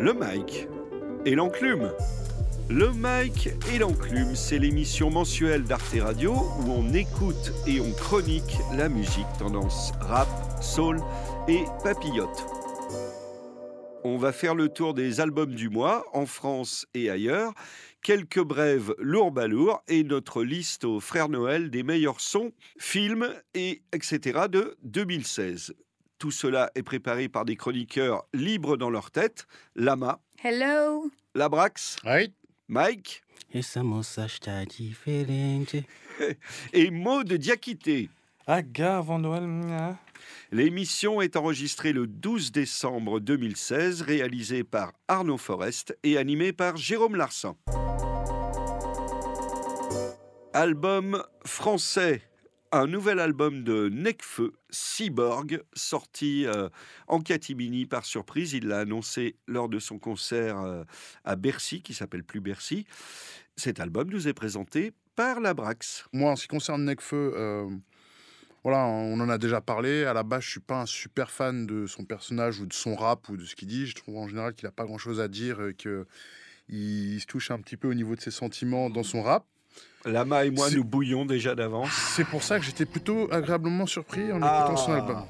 Le Mike et l'enclume. Le Mike et l'enclume, c'est l'émission mensuelle d'Arte Radio où on écoute et on chronique la musique tendance rap, soul et papillote. On va faire le tour des albums du mois en France et ailleurs, quelques brèves lourd balourd et notre liste au frère Noël des meilleurs sons, films et etc. de 2016. Tout cela est préparé par des chroniqueurs libres dans leur tête. Lama. Hello. Labrax. Oui. Mike. Et Maud Diakité. Ah, gars, avant Noël. L'émission est enregistrée le 12 décembre 2016, réalisée par Arnaud Forest et animée par Jérôme Larsan. Album français. Un nouvel album de Necfeu, Cyborg, sorti euh, en catimini par surprise. Il l'a annoncé lors de son concert euh, à Bercy, qui s'appelle plus Bercy. Cet album nous est présenté par Labrax. Moi, en ce qui concerne Necfeu, euh, voilà, on en a déjà parlé. À la base, je suis pas un super fan de son personnage ou de son rap ou de ce qu'il dit. Je trouve en général qu'il a pas grand-chose à dire et que il se touche un petit peu au niveau de ses sentiments dans son rap. Lama et moi, nous bouillons déjà d'avance. C'est pour ça que j'étais plutôt agréablement surpris en Ah. écoutant son album.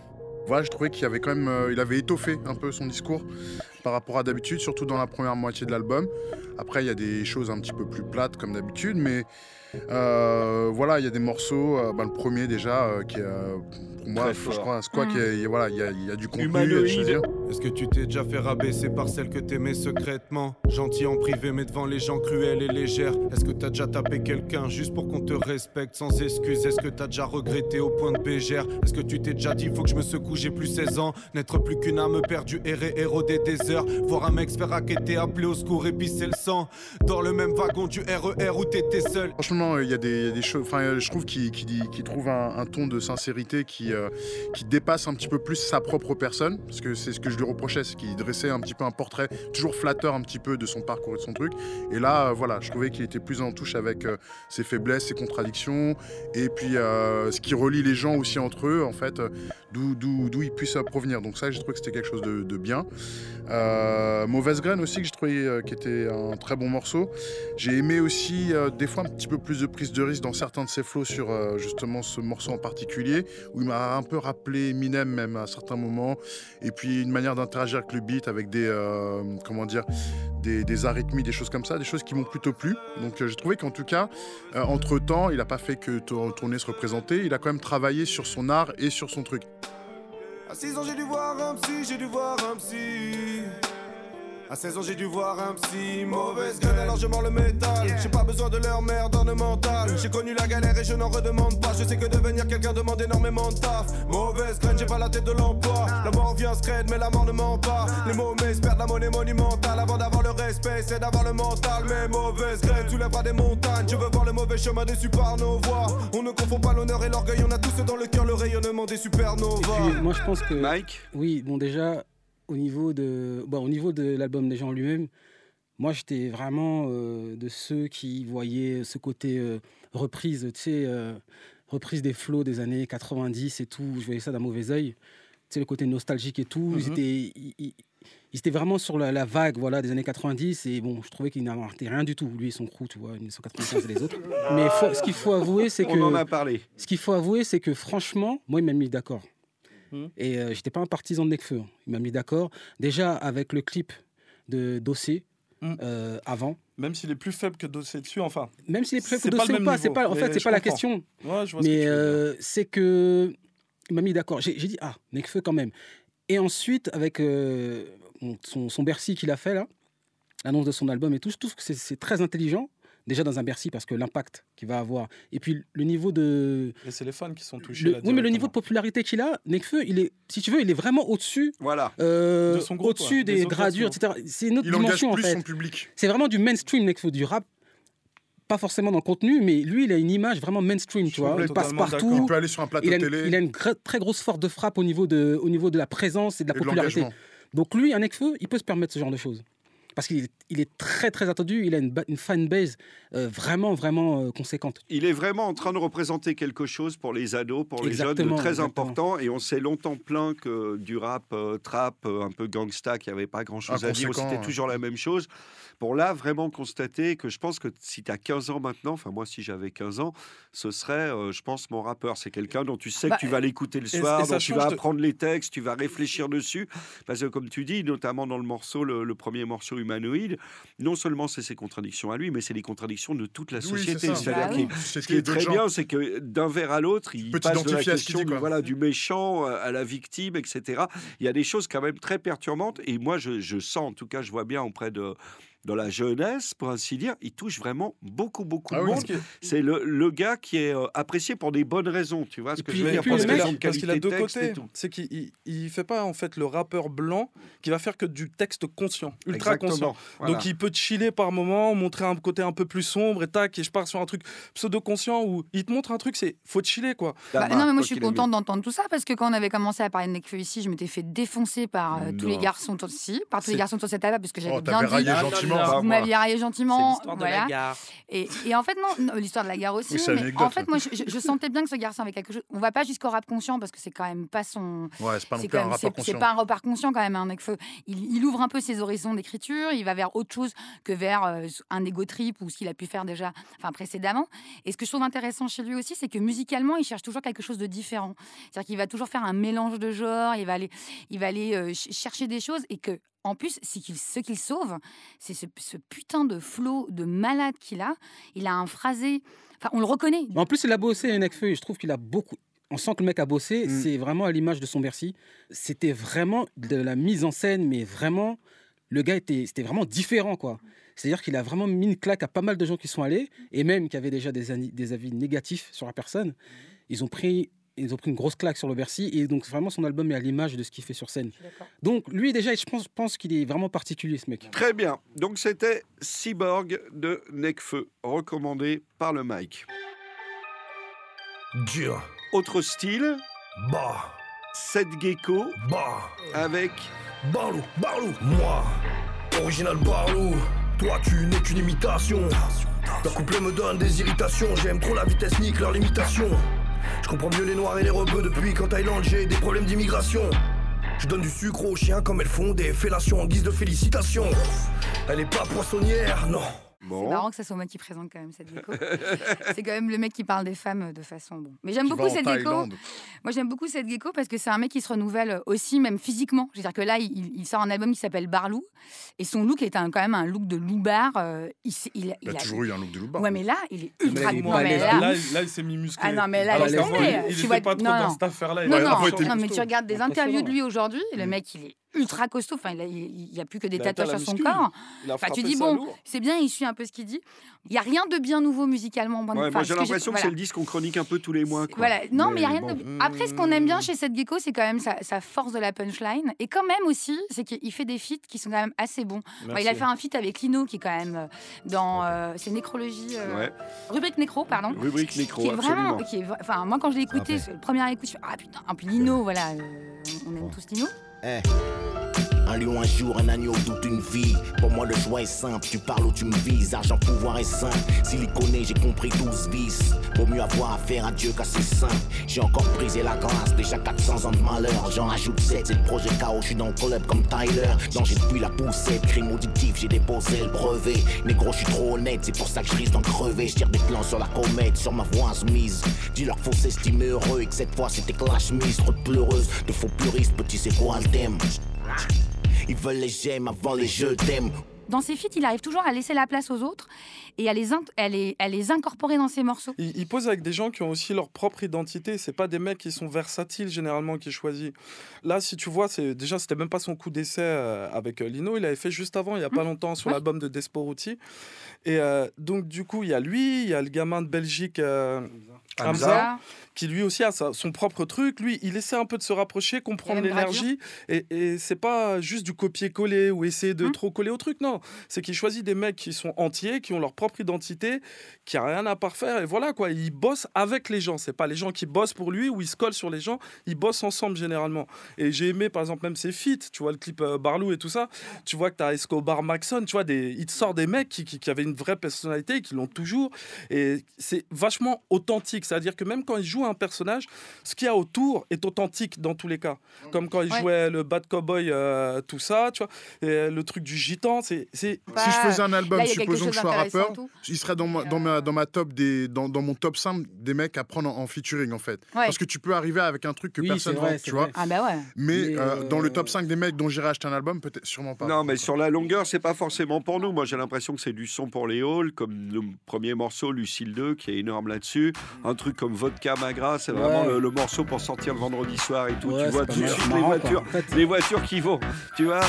Voilà, je trouvais qu'il avait quand même, euh, il avait étoffé un peu son discours par rapport à d'habitude, surtout dans la première moitié de l'album. Après, il y a des choses un petit peu plus plates comme d'habitude, mais euh, voilà, il y a des morceaux. euh, bah, le premier déjà, euh, qui est euh, pour moi, je crois, un squat qui est- voilà, il y a, il y a du contenu. Est-ce que tu t'es déjà fait rabaisser par celle que t'aimais secrètement? Gentil en privé, mais devant les gens cruelle et légère. Est-ce que t'as déjà tapé quelqu'un juste pour qu'on te respecte sans excuse? Est-ce que t'as déjà regretté au point de bégère? Est-ce que tu t'es déjà dit faut que je me secoue, j'ai plus 16 ans? N'être plus qu'une âme perdue, errer, éroder des heures. Voir un mec se faire raqueter, appeler au secours, épicer le sang. Dans le même wagon du RER où t'étais seul. Franchement, il y a des, choses. Enfin, je trouve qu'il trouve un, ton de sincérité qui, euh, qui dépasse un petit peu plus sa propre personne. Parce que c'est ce que je lui reprochais, c'est qu'il dressait un petit peu un portrait toujours flatteur un petit peu de son parcours et de son truc. Et là, euh, voilà, je trouvais qu'il était plus en touche avec euh, ses faiblesses, ses contradictions, et puis ce qui relie les gens aussi entre eux, en fait, d'où ils puissent provenir. Donc ça, j'ai trouvé que c'était quelque chose de, de bien. Mauvaise graine aussi que j'ai trouvé qui était un très bon morceau. J'ai aimé aussi des fois un petit peu plus de prise de risque dans certains de ses flows sur euh, justement ce morceau en particulier où il m'a un peu rappelé Eminem même à certains moments. Et puis une manière d'interagir avec le beat avec des euh, comment dire des, des arythmies des choses comme ça des choses qui m'ont plutôt plu. Donc euh, j'ai trouvé qu'en tout cas entre temps il n'a pas fait que tour- tourner se représenter. Il a quand même travaillé sur son art et sur son truc. À 6 ans j'ai dû voir un psy, j'ai dû voir un psy. À 16 ans j'ai dû voir un psy, mauvaise graine alors je mords le métal. J'ai pas besoin de leur merde ornementale J'ai connu la galère et je n'en redemande pas. Je sais que devenir quelqu'un demande énormément de taf. Mauvaise graine, j'ai pas la tête de l'emploi. La mort vient scred mais la mort ne ment pas. Les mauvais perdent la monnaie monumentale. Avant d'avoir le respect c'est d'avoir le mental. Mais mauvaise graine soulèvera des montagnes. Je veux voir le mauvais chemin déçu par nos voix. On ne confond pas l'honneur et l'orgueil. On a tous dans le cœur le rayonnement des Et supernovas puis, moi, je pense que. Mike Oui, bon, déjà, au niveau de, bon, au niveau de l'album déjà en lui-même, moi, j'étais vraiment euh, de ceux qui voyaient ce côté euh, reprise, tu sais, euh, reprise des flots des années 90 et tout. Je voyais ça d'un mauvais œil. Tu sais, le côté nostalgique et tout. Ils, Mhm. étaient, ils, ils- ils étaient vraiment sur la, la vague voilà, des années 90 et bon, je trouvais qu'ils n'inventaient rien du tout. Lui et son crew, tu vois, 1995 et les autres. Mais faut- ce qu'il faut avouer, c'est que. On en a parlé. Ce qu'il faut avouer, c'est que franchement, moi, il m'a mis d'accord. Hmm. Et euh, j'étais pas un partisan de Necfeu. hein. Il m'a mis d'accord. Déjà avec le clip de Dossé Hmm. Euh, avant. Même s'il est plus faible que Dossé dessus, enfin. Même s'il est plus C'est que pas Dossé le ou même pas, c'est niveau, pas, en mais fait, c'est pas la question. Ouais, je vois ce que Mais euh, c'est que il m'a mis d'accord. J'ai dit ah Necfeu quand même. Et ensuite avec euh, son, son Bercy qu'il a fait là, l'annonce de son album et tout, je trouve que c'est- c'est très intelligent. Déjà dans un Bercy parce que l'impact qu'il va avoir et puis le niveau de c'est les fans qui sont touchés. le- là, oui mais le niveau de popularité qu'il a, Nekfeu il est si tu veux il est vraiment au-dessus Voilà. euh, De son groupe, au-dessus ouais, des, des gradures etc. C'est une autre il dimension en fait. son public C'est vraiment du mainstream Nekfeu du rap. Pas forcément dans le contenu, mais lui, il a une image vraiment mainstream, Je tu vois. Il passe partout. il peut aller sur un plateau Il a, une, télé il a une gr- très grosse force de frappe au niveau de, au niveau de la présence et de la et popularité. Donc lui, un Nekfeu, il peut se permettre ce genre de choses. Parce qu'il est, il est très très attendu. Il a une, ba- une fanbase euh, vraiment vraiment euh, conséquente. Il est vraiment en train de représenter quelque chose pour les ados, pour les jeunes, de très exactement. important. Et on s'est longtemps plaint que du rap, euh, trap, euh, un peu gangsta, qu'il n'y avait pas grand-chose à dire. C'était toujours la même chose. Pour là, vraiment constater que je pense que si tu as 15 ans maintenant, enfin moi si j'avais 15 ans, ce serait, euh, je pense, mon rappeur. C'est quelqu'un dont tu sais Bah, que tu vas l'écouter le et- soir, et dont tu vas de- apprendre les textes, tu vas réfléchir dessus. Parce que comme tu dis, notamment dans le morceau, le, le premier morceau humanoïde, non seulement c'est ses contradictions à lui, mais c'est les contradictions de toute la Oui, société. c'est Bah oui. Ce qui est très bien, c'est que d'un vers à l'autre, il peux passe de la question dit, voilà, du méchant à la victime, etc. Il y a des choses quand même très perturbantes. Et moi, je, je sens, en tout cas, je vois bien auprès de, de la jeunesse, pour ainsi dire, il touche vraiment beaucoup, beaucoup Ah de oui, monde. Que- C'est le, le gars qui est euh, apprécié pour des bonnes raisons, tu vois ce que puis- je veux dire, parce qu'il a deux côtés. C'est qu'il il, il fait pas en fait le rappeur blanc qui va faire que du texte conscient, ultra Exactement. conscient. Voilà. Donc il peut te chiller par moment, montrer un côté un peu plus sombre et tac, et je pars sur un truc pseudo-conscient où il te montre un truc, c'est faut chiller quoi. Bah, non, mais moi je suis contente d'entendre tout ça parce que quand on avait commencé à parler de Nekfeu ici, je m'étais fait défoncer par euh, tous les garçons aussi, par tous les garçons sur cette table parce que j'avais Oh, bien dit. Gentiment. Vous m'aviez raillé gentiment, voilà. gare. Et, et en fait, non, non, l'histoire de la gare aussi. Oui, mais l'anecdote, en fait, moi, je, sentais bien que ce garçon avait quelque chose. On va pas jusqu'au rap conscient parce que c'est quand même pas son. Ouais, c'est pas non C'est plus un quand même- rappeur c'est- c'est conscient. pas un repart conscient quand même, un Nekfeu. Il, il ouvre un peu ses horizons d'écriture, il va vers autre chose que vers euh, un ego trip ou ce qu'il a pu faire déjà enfin, précédemment. Et ce que je trouve intéressant chez lui aussi, c'est que musicalement, il cherche toujours quelque chose de différent. C'est-à-dire qu'il va toujours faire un mélange de genres, il va aller, il va aller euh, ch- chercher des choses et que. En plus, c'est qu'il- ce qu'il sauve, c'est ce, ce putain de flow de malade qu'il a. Il a un phrasé. Enfin, on le reconnaît. En plus, il a bossé Nekfeu et je trouve qu'il a beaucoup. On sent que le mec a bossé. Mm. C'est vraiment à l'image de son Bercy. C'était vraiment de la mise en scène, mais vraiment, le gars était, c'était vraiment différent, quoi. C'est-à-dire qu'il a vraiment mis une claque à pas mal de gens qui sont allés et même qui avaient déjà des avis négatifs sur la personne. Ils ont pris. Ils ont pris une grosse claque sur le Bercy et donc vraiment son album est à l'image de ce qu'il fait sur scène. Donc lui déjà, je pense, pense qu'il est vraiment particulier ce mec. Très bien. Donc c'était Cyborg de Necfeu, recommandé par le Mike. Dur. Autre style, Bah. Seth Gecko Bah. avec Barlou. Barlou. Moi. Original Barlou. Toi, tu n'es qu'une imitation. Leur couplet me donne des irritations. J'aime trop la vitesse, nique leur limitation. Je comprends mieux les noirs et les rebeux depuis qu'en Thaïlande j'ai des problèmes d'immigration. Je donne du sucre aux chiens comme elles font des fellations en guise de félicitations. Elle est pas poissonnière, non. C'est marrant que ça soit moi qui présente quand même cette gecko. c'est quand même le mec qui parle des femmes de façon bon. Mais j'aime beaucoup cette gecko. Thaïlande. Moi j'aime beaucoup cette gecko parce que c'est un mec qui se renouvelle aussi même physiquement. Je veux dire que là il, il sort un album qui s'appelle Barlou et son look est un- quand même un look de loupard. euh, il, il, Il a il a- toujours eu un look de loup Ouais mais là il est Mais ultra. là, est non, balèze. mais là, là- là, il s'est mis musclé. Ah non, mais là, tomber. il vois- pas trop non, dans non. cette affaire-là. Non, Ouais, non, il était non, mais tu regardes des interviews de lui aujourd'hui, le mec il est ultra costaud, enfin il n'y a plus que des Il tatouages sur son corps. Enfin, tu dis, bon, c'est bien, il suit un peu ce qu'il dit. Il n'y a rien de bien nouveau musicalement. Bon, Ouais, enfin, moi ce j'ai l'impression que c'est voilà. le disque qu'on chronique un peu tous les mois. quoi. Voilà. Non, mais il n'y a rien bon. de... Après, ce qu'on aime bien chez cette gecko, c'est quand même sa, sa force de la punchline. Et quand même aussi, c'est qu'il fait des feats qui sont quand même assez bons. Enfin, il a fait un feat avec Lino qui est quand même euh, dans... euh, c'est Nécrologie... euh, Ouais. Rubrique Nécro, pardon. Rubrique nécro, Qui est vraiment... absolument. Qui est, vra- enfin, moi, quand je l'ai écouté, Parfait. c'est le premier écoute, je fais, ah putain, un peu Lino, voilà. euh, on aime tous Lino. Eh. Un lion un jour, un agneau toute une vie. Pour moi le choix est simple, tu parles ou tu me vises. Argent, pouvoir et simple. Siliconé, j'ai compris 12 vices. Vaut mieux avoir affaire à Dieu qu'à ses saints. J'ai encore brisé la grâce, déjà 400 ans de malheur. J'en rajoute 7, c'est le projet KO, je suis dans le club comme Tyler. Danger depuis la poussette, crime auditif, j'ai déposé le brevet. Négro, je suis trop honnête, c'est pour ça que je risque d'en crever. Je tire des plans sur la comète, sur ma voix insoumise. Dis-leur faut s'estimer heureux et que cette fois c'était clash mise. Trop de pleureuses, de faux puristes, petit c'est quoi le thème? Ils veulent les j'aime avant les je t'aime. Dans ses feats, il arrive toujours à laisser la place aux autres et à les, à les, à les incorporer dans ses morceaux. Il, il pose avec des gens qui ont aussi leur propre identité. C'est pas des mecs qui sont versatiles généralement qui choisit. Là, si tu vois, c'est déjà c'était même pas son coup d'essai euh, avec euh, Lino. Il avait fait juste avant, il y a pas longtemps, sur Ouais. l'album de Desporuti. Et euh, donc du coup, il y a lui, il y a le gamin de Belgique. euh, Hamza, qui lui aussi a sa- son propre truc. Lui, il essaie un peu de se rapprocher, comprendre l'énergie. Et, et c'est pas juste du copier-coller ou essayer de Hum. trop coller au truc. Non, c'est qu'il choisit des mecs qui sont entiers, qui ont leur propre identité, qui a rien à parfaire. Et voilà quoi, il bosse avec les gens. C'est pas les gens qui bossent pour lui ou il se colle sur les gens. Ils bossent ensemble généralement. Et j'ai aimé par exemple même ses feats. Tu vois le clip euh, Barlou et tout ça. Tu vois que t'as Escobar Maxon. Tu vois, des, il te sort des mecs qui, qui, qui avaient une vraie personnalité qui l'ont toujours. Et c'est vachement authentique. C'est-à-dire que même quand il joue un personnage, ce qu'il y a autour est authentique dans tous les cas. Comme quand il Ouais. jouait le Bad Cowboy, euh, tout ça, tu vois. Et le truc du gitan, c'est. Bah, si je faisais un album, là, supposons que je sois rappeur, il serait dans ma, dans ma, dans ma top des, dans, dans mon top 5 des mecs à prendre en, en featuring en fait. Ouais. Parce que tu peux arriver avec un truc que Oui, personne c'est tu vois. Ah bah ouais. Mais, Mais, euh, dans le euh, top 5 des mecs dont j'irai acheter un album, peut-être sûrement pas. Non, mais sur la longueur, c'est pas forcément pour nous. Moi, j'ai l'impression que c'est du son pour les halls, comme le premier morceau, Lucille 2, qui est énorme là-dessus. Un truc comme Vodka C'est vraiment Ouais. le, le morceau pour sortir le vendredi soir et tout. Ouais, tu vois tout de suite les voitures, En fait, les voitures qui vont. Tu vois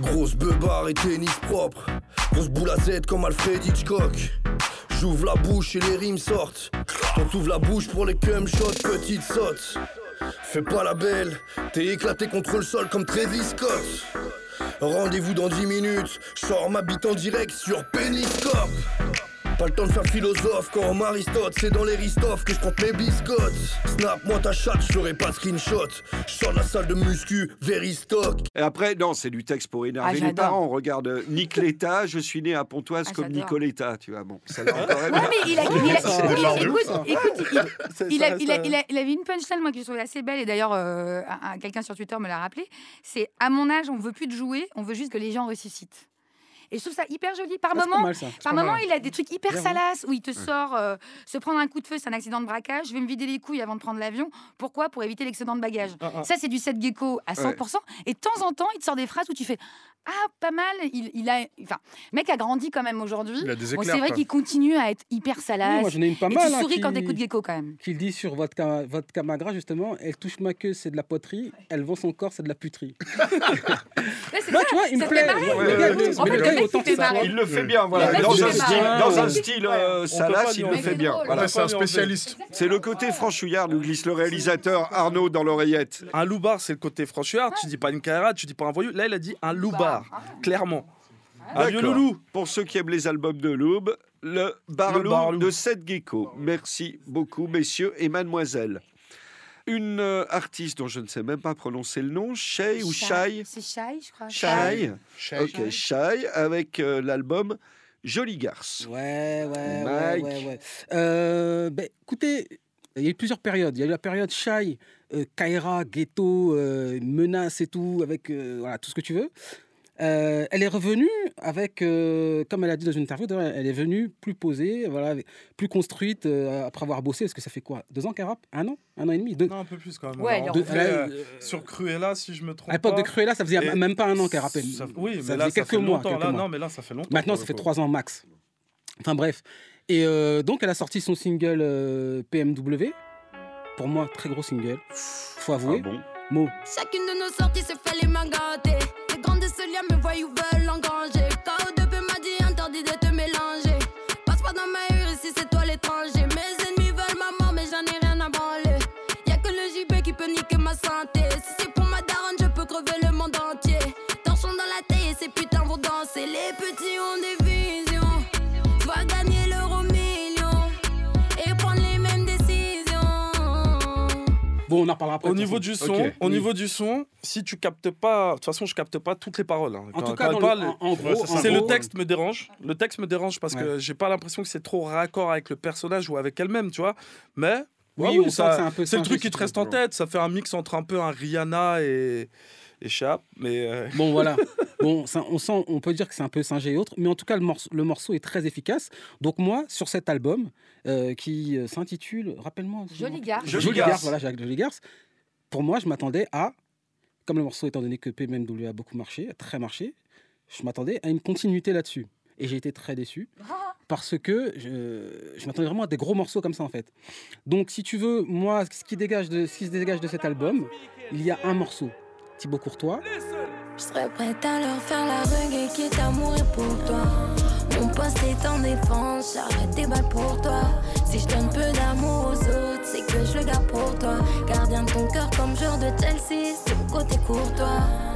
Grosse beubare et tennis propre. Grosse boule à Z comme Alfred Hitchcock. J'ouvre la bouche et les rimes sortent. Quand t'ouvres la bouche pour les cum shots, petite saute. Fais pas la belle, t'es éclaté contre le sol comme Travis Scott. Rendez-vous dans 10 minutes, je sors ma bite en direct sur Peniscope. Pas le temps de faire philosophe quand on Aristote, c'est dans les ristoffs que je compte mes biscottes. Snap-moi ta chatte, je ferai pas de screenshot. Je sors de la salle de muscu, very stock. Et après, non, c'est du texte pour énerver Ah, les parents. On regarde euh, Nick Letta, je suis né à Pontoise Ah, comme. Nicoletta. Tu vois, bon, ça va encore Ouais, mais il a, il a- écoute, il- avait une punchline, moi, que je trouvais assez belle, et d'ailleurs, euh, un- un- quelqu'un sur Twitter me l'a rappelé. C'est à mon âge, on veut plus de jouer, on veut juste que les gens ressuscitent. Et je trouve ça hyper joli. Par Ah, moment, mal, par moment, il a des trucs hyper salaces où il te sort euh, se prendre un coup de feu, c'est un accident de braquage. Je vais me vider les couilles avant de prendre l'avion. Pourquoi? Pour éviter l'excédent de bagages. Ah, ah. Ça, c'est du set gecko à 100%. Et de temps en temps, il te sort des phrases où tu fais Ah, pas mal. Il, il a, enfin, le mec a grandi quand même aujourd'hui. Il a des Bon, c'est vrai qu'il continue à être hyper Oui, salace. moi, j'en ai une pas et mal. tu hein, souris quand qui- t'écoutes gecko quand même. Qui le dit sur votre, votre Camagra, justement, elle touche ma queue, c'est de la poterie, elle vend son corps, c'est de la puterie. C'est Moi, ça, tu vois, il me plaît. il- mais le fait bien, voilà. Dans un style, dans un ouais. style euh, salace, il le fait bien. Voilà. C'est un spécialiste. C'est le côté franchouillard, nous glisse le réalisateur Arnaud dans l'oreillette. Un loupard, c'est le côté franchouillard. Tu dis pas une carrière, tu dis pas un voyou. Là, il a dit un loupard, clairement. Un vieux loulou. Pour ceux qui aiment les albums de Loub, le Barlou, Le Barlou. de Seth Gecko. Merci beaucoup, messieurs et mademoiselles. Une euh, artiste dont je ne sais même pas prononcer le nom, Shay ou Shay C'est Shai, je crois. Shay. Shake. Ok, Shay, avec euh, l'album Jolie Garce. Ouais, ouais, ouais, Mike. ouais, ouais. Euh, ben, écoutez, il y a eu plusieurs périodes. Il y a eu la période Shy, euh, Kaira, Ghetto, euh, Menace et tout, avec euh, voilà, tout ce que tu veux. Euh, elle est revenue avec, euh, comme elle a dit dans une interview, elle est venue plus posée, voilà, plus construite euh, après avoir bossé. Parce que ça fait quoi Deux ans qu'elle rappe? Un an? Un an et demi? Deux Non, un peu plus quand même. Ouais, sur Cruella, si je me trompe À l'époque de. Cruella, ça faisait Et même pas un an qu'elle rappelle. Ça- oui, mais Ça là, faisait ça quelques fait mois, quelques Là, mois. non, mais là, ça fait longtemps. Maintenant, ça fait trois ans max. Enfin bref. Et euh, donc, elle a sorti son single euh, PMW. Pour moi, très gros single. Faut Ah avouer. bon? Mot. Chacune de nos sorties se fait les mains gâtées. Les grands de ce lien me voient ou veulent engranger. On en reparlera après. Au niveau du son, au Oui. niveau du son, si tu captes pas, de toute façon, je capte pas toutes les paroles. hein. En Quand- tout cas, dans parle, le, en, en gros, Ouais, c'est le texte me dérange. Le texte me dérange parce que j'ai pas l'impression que c'est trop raccord avec le personnage ou avec elle-même, tu vois. Mais Oui, ouais, ça- c'est le truc qui te reste en tête. Ça fait un mix entre un peu un Rihanna et Chap, mais euh, Bon, voilà. Bon, ça, on sent, on peut dire que c'est un peu singé et autres, mais en tout cas, le morceau, le morceau est très efficace. Donc moi, sur cet album, euh, qui euh, s'intitule, rappelle-moi. Jolie garce. Jolie Garce. Garce, voilà, Jacques Jolie Garce. Pour moi, je m'attendais à, comme le morceau, étant donné que PMW a beaucoup marché, a très marché, je m'attendais à une continuité là-dessus. Et j'ai été très déçu parce que je, je m'attendais vraiment à des gros morceaux comme ça en fait. Donc si tu veux, moi, ce qui, dégage de, ce qui se dégage de cet album, il y a un morceau, Thibaut Courtois, Je serais prête à leur faire la reggae qui est à mourir pour toi. Mon poste est en défense, j'arrête des balles pour toi. Si je donne peu d'amour aux autres, c'est que je le garde pour toi. Gardien de ton cœur comme joueur de Chelsea, c'est mon côté courtois.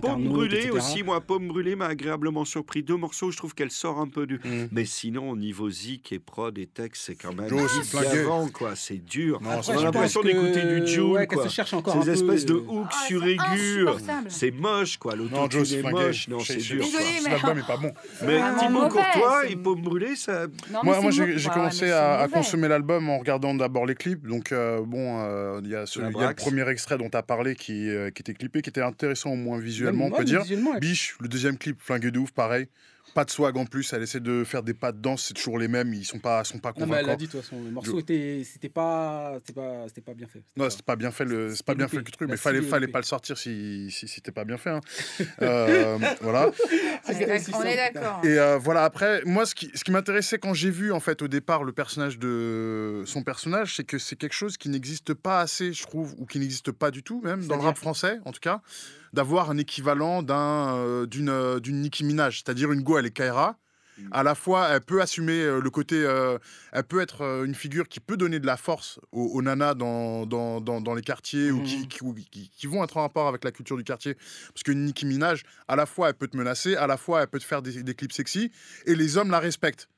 Pomme brûlée etc. aussi, moi, Pomme brûlée m'a agréablement surpris. Deux morceaux, je trouve qu'elle sort un peu du. Mm. Mais sinon, au niveau zik et prod et texte, c'est quand même Joe, c'est flingué. avant, quoi. C'est dur. Non, On a l'impression que- d'écouter du Joule, ouais, quoi. se cherche encore un Ces peu, espèces de euh, hooks Ah, sur c'est aigus. C'est moche, quoi. Non, L'autotune Joe, c'est est moche. Non, c'est dur. L'album est pas bon. Mais vraiment Timo mauvais, Courtois et Pomme brûlée, ça. Moi, j'ai commencé à, consommer l'album en regardant d'abord les clips. Donc, euh, bon, euh, il y, a ce- La il y a le premier extrait dont tu as parlé qui, qui était clippé, qui était intéressant au moins visuellement, on peut dire. elle- Biche, le deuxième clip, flingué de ouf, pareil. Pas de swag en plus, elle essaie de faire des pas de danse, c'est toujours les mêmes, ils sont pas, sont pas Non, mais elle convaincants. dit de toute façon, le morceau était, c'était pas, c'était pas, c'était pas bien fait. C'était Non, pas- c'est pas bien fait le, c'est pas bien fait le truc, La mais fallait, fallait pas le sortir si, si c'était pas bien fait. hein. Euh, voilà. On est d'accord, on est d'accord. Et euh, voilà, après, moi, ce qui, ce qui m'intéressait quand j'ai vu, en fait, au départ, le personnage de son personnage, c'est que c'est quelque chose qui n'existe pas assez, je trouve, ou qui n'existe pas du tout, même dans le rap français, en tout cas, d'avoir un équivalent d'un, euh, d'une, euh, d'une Nicki Minaj, c'est-à-dire une go, elle est Kaira. À la fois, elle peut assumer euh, le côté. euh, elle peut être une figure qui peut donner de la force aux, aux nanas dans, dans, dans, dans les quartiers ou qui, Mhm. qui, ou qui- qui vont être en rapport avec la culture du quartier. Parce que Nicki Minaj, à la fois, elle peut te menacer, à la fois, elle peut te faire des, des clips sexy, et les hommes la respectent.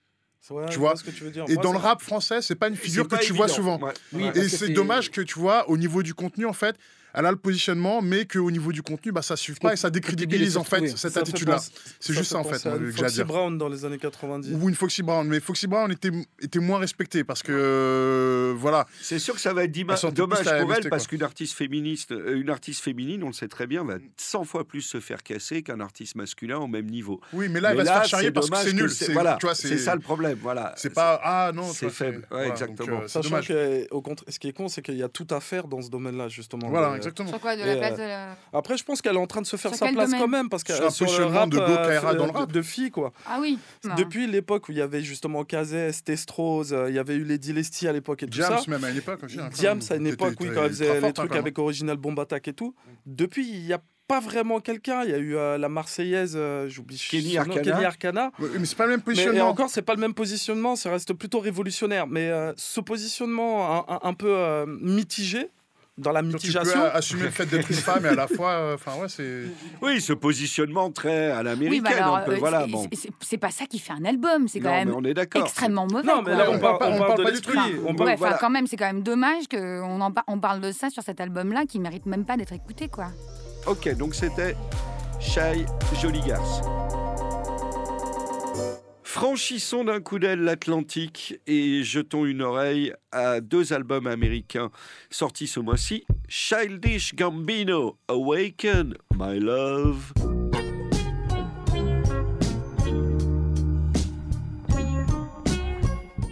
Ouais, Tu vois? ce que tu veux dire. Et Moi, dans le rap français, c'est pas une figure C'est que tu vois souvent. Ouais. Oui, Et c'est- dommage que tu vois, au niveau du contenu, en fait, elle a le positionnement, mais qu'au niveau du contenu, bah, ça suffit pas et ça décrédibilise en fait cette attitude-là. C'est juste ça en fait, une Foxy dire. Brown dans les années 90. Ou une Foxy Brown, mais Foxy Brown était, était moins respectée parce que euh, voilà. C'est sûr que ça va être dommage pour elle parce quoi. qu'une artiste féministe, euh, une artiste féminine, on le sait très bien, va 100 fois plus se faire casser qu'un artiste masculin au même niveau. Oui, mais là, Mais elle va se faire charrier c'est parce que c'est nul. c'est- ça le problème. Voilà. C'est pas ah non, c'est faible. Exactement. euh, Sachant que, au contraire, ce qui est con, c'est qu'il y a tout à faire dans ce domaine-là, justement. Voilà, exactement. Sur quoi de Et, la euh, place de la... Après, je pense qu'elle est en train de se faire sa place quand même, parce que Sur le positionnement rap, de Go euh, dans le rap. de filles, quoi. Ah oui. non. Depuis l'époque où il y avait justement Kazé, Testrose, euh, il y avait eu Lady Lestie à l'époque et tout Diams ça. même à une époque hein, quand Diams à une époque, oui, t'étais quand elle faisait les hein, trucs avec Original Bomb Attack et tout. Depuis, il n'y a pas vraiment quelqu'un. Il y a eu euh, la Marseillaise, euh, j'oublie Kenny Arcana. Kenny Arcana. Ouais, Mais c'est pas le même Mais et positionnement. encore, c'est pas le même positionnement, ça reste plutôt révolutionnaire. Mais euh, ce positionnement un, un- un peu euh, mitigé, dans la Donc, tu mitigation, peux assumer le fait d'être une femme et à la fois, euh, enfin ouais, c'est. Oui, ce positionnement très à Oui, l'américaine. bah un peu, euh, voilà, c'est- bon. pas ça qui fait un album, c'est quand Non, mais même on est d'accord. extrêmement mauvais. Non, mais quoi. là, on On parle, parle pas- on on parle parle de pas du truc. On Ouais, parle- enfin, voilà. quand même, c'est quand même dommage qu'on en par- on parle de ça sur cet album-là qui mérite même pas d'être écouté, quoi. Ok, donc c'était Shai Joli Garce. Franchissons d'un coup d'aile l'Atlantique et jetons une oreille à deux albums américains sortis ce mois-ci. Childish Gambino, Awaken, My Love.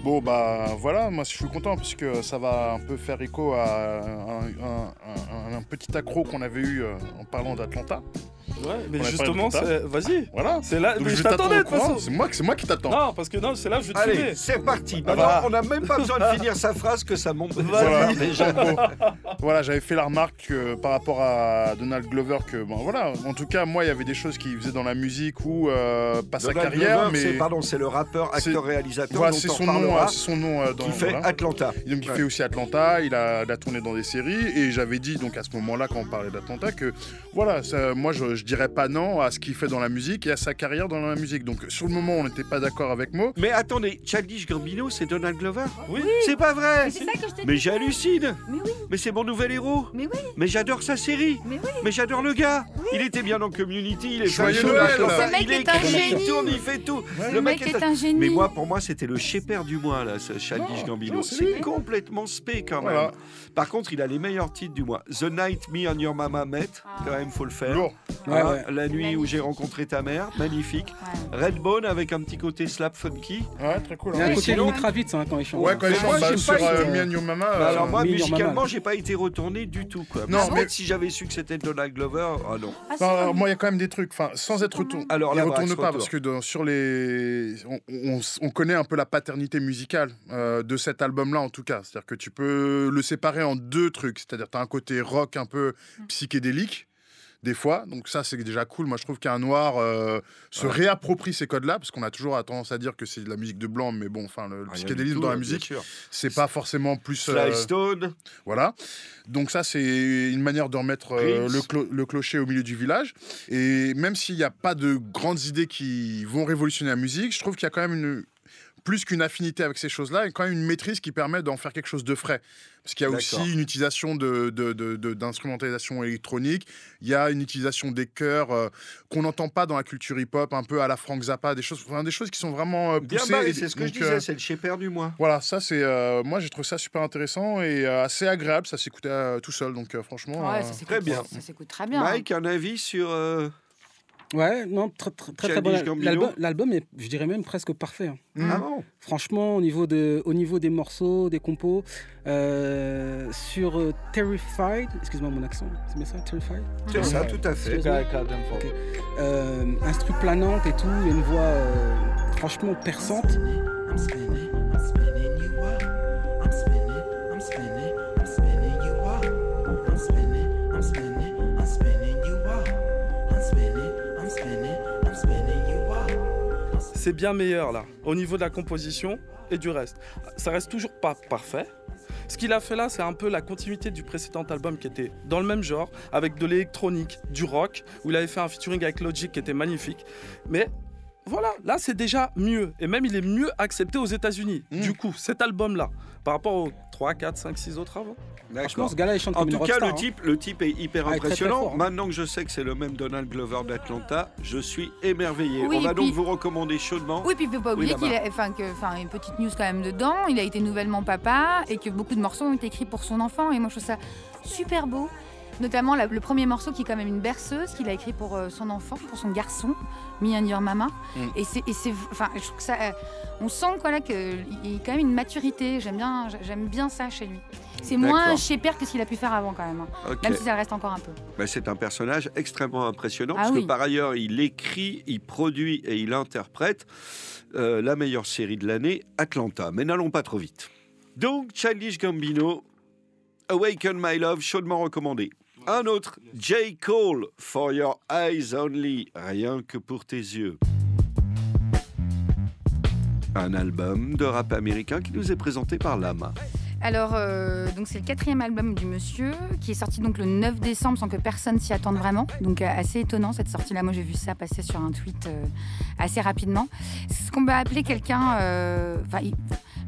Bon bah voilà, moi je suis content puisque ça va un peu faire écho à un- un petit accro qu'on avait eu euh, en parlant d'Atlanta. Ouais, mais justement, vas-y. Voilà. C'est là, Donc mais je t'attendais de toute façon. C'est moi, c'est moi qui t'attends. Non, parce que non, c'est là où je vais te Allez, c'est parti. Ah Maintenant, bah. on n'a même pas besoin de finir sa phrase que ça monte. Voilà. déjà. Bon, voilà, j'avais fait la remarque euh, par rapport à Donald Glover que bon voilà, en tout cas moi il y avait des choses qu'il faisait dans la musique ou euh, pas sa carrière, Glover, c'est- mais Pardon, c'est le rappeur, acteur, réalisateur voilà dont c'est on son nom, euh, c'est son nom euh, dans qui fait voilà. Atlanta. Et donc il Ouais. fait aussi Atlanta, il a, il a tourné dans des séries et j'avais dit donc à ce moment-là quand on parlait d'Atlanta que voilà, ça- moi je, je dirais pas non à ce qu'il fait dans la musique et à sa carrière dans la musique. Donc sur le moment on n'était pas d'accord avec Mo. Mais attendez, Childish Gambino, c'est Donald Glover Oui. C'est pas vrai c'est ça que je te Mais j'hallucine Mais oui, Mais c'est mon nouvel héros mais oui, Mais j'adore sa série mais oui. Mais j'adore le gars Il était bien dans Community, il est Joyeux Noël Ce mec il est un il génie. tourne, il fait tout Le, mec, est un génie. Mais moi, pour moi, c'était le shaper du mois, là, ce Childish Non, Gambino. c'est complètement spé, quand même. Voilà. Par contre, il a les meilleurs titres du mois. The Night Me and Your Mama Met, quand même, faut le faire. Lourd. Ouais, Hein, ouais. La nuit où j'ai rencontré ta mère, magnifique. Ouais. Redbone avec un petit côté slap funky. Ouais, très cool. Il y a hein. un Mais côté sinon- Lenny Kravitz hein, quand il chante. Ouais, quand il Mais moi, chante bah, sur euh, été- Me and Your Mama. Bah euh, alors moi, musicalement, j'ai pas été retourné du tout. Quoi. Non, mais- si j'avais su que c'était Donald Glover, ah non. Ah, vrai. alors, moi, il y a quand même des trucs, enfin, sans être retourné. Alors Il la retourne pas parce que dans- sur les, on, on- on connaît un peu la paternité musicale euh, de cet album-là en tout cas. C'est-à-dire que tu peux le séparer en deux trucs. C'est-à-dire tu as un côté rock un peu psychédélique, des fois. Donc ça, c'est déjà cool. Moi, je trouve qu'un noir euh, se réapproprie ces codes-là, parce qu'on a toujours tendance à dire que c'est de la musique de blanc, mais bon, enfin, le, Ah, psychédélisme dans la bien musique, c'est pas forcément plus. Euh, Stone, voilà. Donc ça, c'est une manière de remettre euh, le, clo- le clocher au milieu du village. Et même s'il n'y a pas de grandes idées qui vont révolutionner la musique, je trouve qu'il y a quand même une plus qu'une affinité avec ces choses-là, et quand même une maîtrise qui permet d'en faire quelque chose de frais. Parce qu'il y a aussi une utilisation de, de- de- de- d'instrumentalisation électronique, il y a une utilisation des chœurs euh, qu'on n'entend pas dans la culture hip-hop, un peu à la Frank Zappa, des choses, enfin, des choses qui sont vraiment euh, bien poussées. c'est ce que je disais, euh, c'est le chez perdu, moi. voilà, ça c'est. euh, moi j'ai trouvé ça super intéressant et euh, assez agréable. Ça s'écoutait euh, tout seul, donc euh, franchement. Ouais, euh, ça s'écoute très bien. Ça s'écoute très bien. Mike, un avis sur. Ouais, non, très très, très, bon. L'album- L'album est, je dirais même presque parfait. hein. Ah bon? Franchement, au niveau, de, au niveau des morceaux, des compos, euh, sur euh, Terrified, excuse-moi mon accent, c'est bien ça, Terrified? C'est ça, tout à fait. Ok. euh, Instru planante et tout, il y a une voix euh, franchement perçante. I'm spinning, I'm spinning c'est bien meilleur là, au niveau de la composition et du reste. Ça reste toujours pas parfait. Ce qu'il a fait là, c'est un peu la continuité du précédent album qui était dans le même genre, avec de l'électronique, du rock, où il avait fait un featuring avec Logic qui était magnifique. Mais voilà, là c'est déjà mieux. Et même il est mieux accepté aux États-Unis. Mm. Du coup, cet album-là, par rapport aux 3, 4, 5, 6 autres avant. Franchement, ce gars-là, il chante En comme une tout cas, rockstar. le hein. type, le type est hyper Ah, il est très, très impressionnant. fort, hein. Maintenant que je sais que c'est le même Donald Glover d'Atlanta, je suis émerveillé. Oui, On va donc vous recommander chaudement. Oui, puis il ne faut pas oublier qu'il a, enfin, que, enfin, une petite news quand même dedans. Il a été nouvellement papa et que beaucoup de morceaux ont été écrits pour son enfant. Et moi, je trouve ça super beau. Notamment la- le premier morceau qui est quand même une berceuse qu'il a écrit pour euh, son enfant, pour son garçon, Me and Your Mama. Mm. Et c'est, enfin, je trouve que ça, euh, on sent quoi là qu'il y a quand même une maturité. J'aime bien, j'aime bien ça chez lui. C'est moins chez Père que ce qu'il a pu faire avant quand même. hein. Même si ça reste encore un peu. Ben, c'est un personnage extrêmement impressionnant Ah parce oui. que par ailleurs, il écrit, il produit et il interprète euh, la meilleure série de l'année, Atlanta. Mais n'allons pas trop vite. Donc, Childish Gambino, Awaken My Love, chaudement recommandé. Un autre, J. Cole, For Your Eyes Only, rien que pour tes yeux. Un album de rap américain qui nous est présenté par Lama. Alors, euh, c'est le quatrième album du monsieur qui est sorti donc le 9 décembre sans que personne s'y attende vraiment. Donc euh, assez étonnant cette sortie-là. Moi j'ai vu ça passer sur un tweet euh, assez rapidement. C'est ce qu'on va appeler quelqu'un,